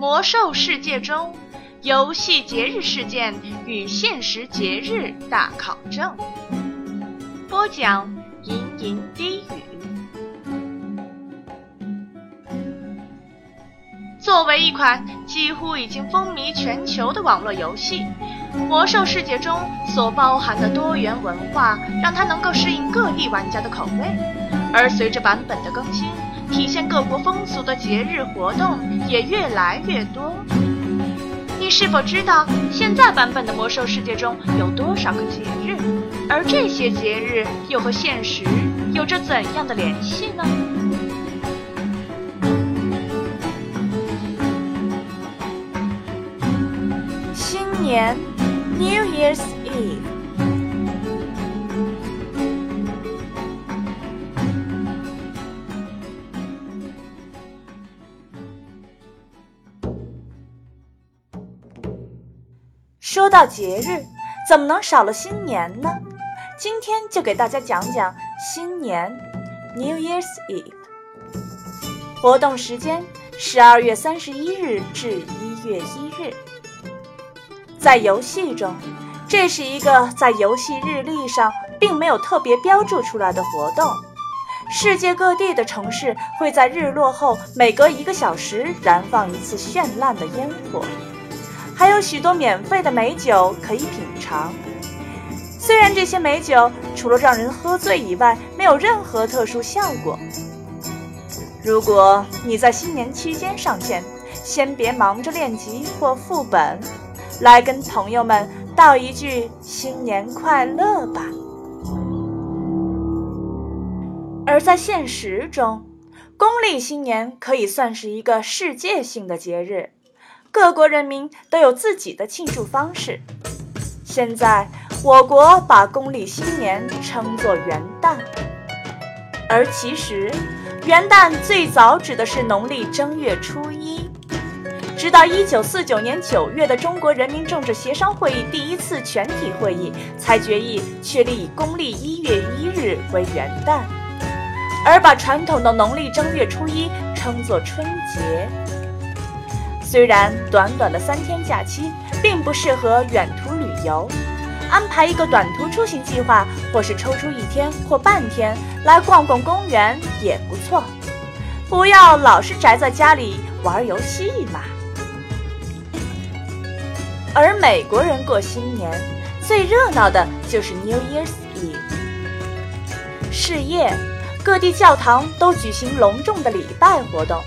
魔兽世界中游戏节日事件与现实节日大考证。播讲：吟吟低语。作为一款几乎已经风靡全球的网络游戏，《魔兽世界》中所包含的多元文化，让它能够适应各地玩家的口味。而随着版本的更新，体现各国风俗的节日活动也越来越多。你是否知道现在版本的《魔兽世界》中有多少个节日？而这些节日又和现实有着怎样的联系呢？新年，New Year's Eve。说到节日，怎么能少了新年呢？今天就给大家讲讲新年，New Year's Eve。活动时间：十二月三十一日至一月一日。在游戏中，这是一个在游戏日历上并没有特别标注出来的活动。世界各地的城市会在日落后每隔一个小时燃放一次绚烂的烟火。还有许多免费的美酒可以品尝，虽然这些美酒除了让人喝醉以外，没有任何特殊效果。如果你在新年期间上线，先别忙着练级或副本，来跟朋友们道一句新年快乐吧。而在现实中，公历新年可以算是一个世界性的节日。各国人民都有自己的庆祝方式。现在，我国把公历新年称作元旦，而其实，元旦最早指的是农历正月初一。直到一九四九年九月的中国人民政治协商会议第一次全体会议，才决议确立以公历一月一日为元旦，而把传统的农历正月初一称作春节。虽然短短的三天假期并不适合远途旅游，安排一个短途出行计划，或是抽出一天或半天来逛逛公园也不错。不要老是宅在家里玩游戏嘛。而美国人过新年最热闹的就是 New Year's Eve，是夜，各地教堂都举行隆重的礼拜活动。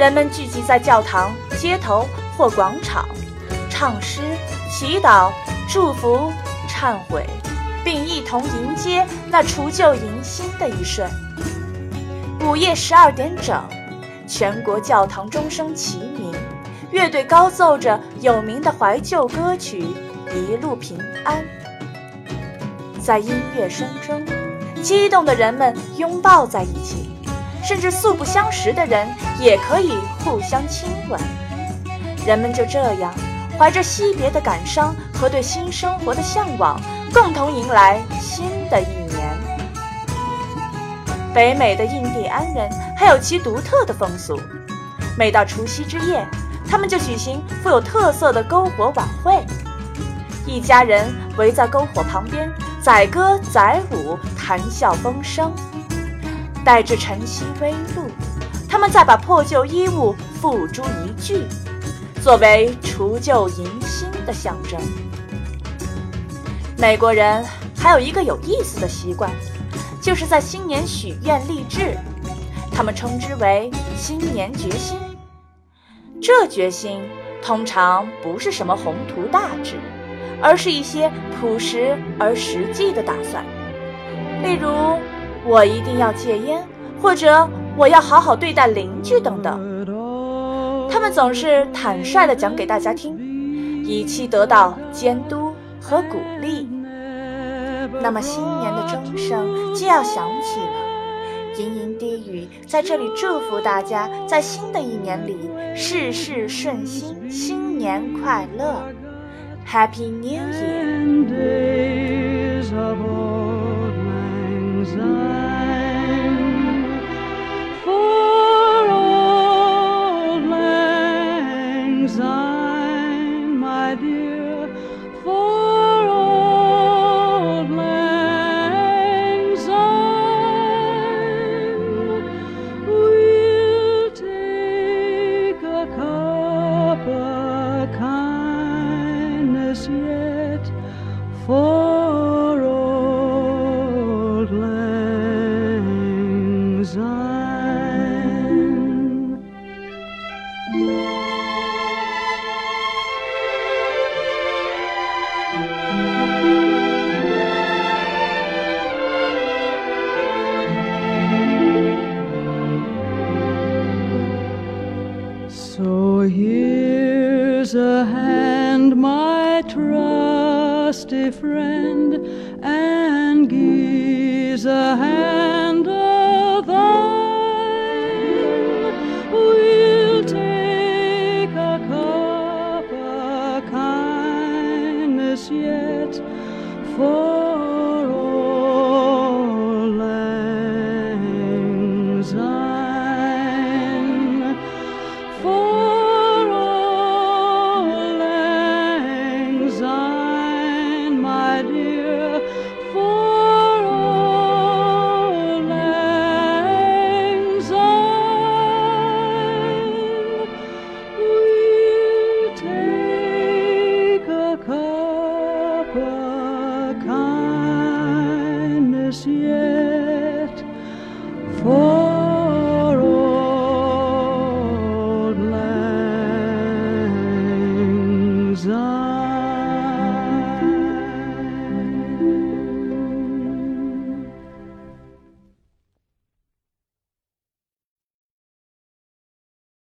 人们聚集在教堂、街头或广场，唱诗、祈祷、祝福、忏悔，并一同迎接那除旧迎新的一瞬。午夜十二点整，全国教堂钟声齐鸣，乐队高奏着有名的怀旧歌曲《一路平安》。在音乐声中，激动的人们拥抱在一起。甚至素不相识的人也可以互相亲吻，人们就这样怀着惜别的感伤和对新生活的向往，共同迎来新的一年。北美的印第安人还有其独特的风俗，每到除夕之夜，他们就举行富有特色的篝火晚会，一家人围在篝火旁边，载歌载舞，谈笑风生。待至晨曦微露，他们再把破旧衣物付诸一炬，作为除旧迎新的象征。美国人还有一个有意思的习惯，就是在新年许愿立志，他们称之为新年决心。这决心通常不是什么宏图大志，而是一些朴实而实际的打算，例如。我一定要戒烟，或者我要好好对待邻居等等。他们总是坦率地讲给大家听，以期得到监督和鼓励。那么新年的钟声就要响起了，盈盈低语在这里祝福大家，在新的一年里事事顺心，新年快乐，Happy New Year！for old lang syne. So here's a hand, my trusty friend, and gives a hand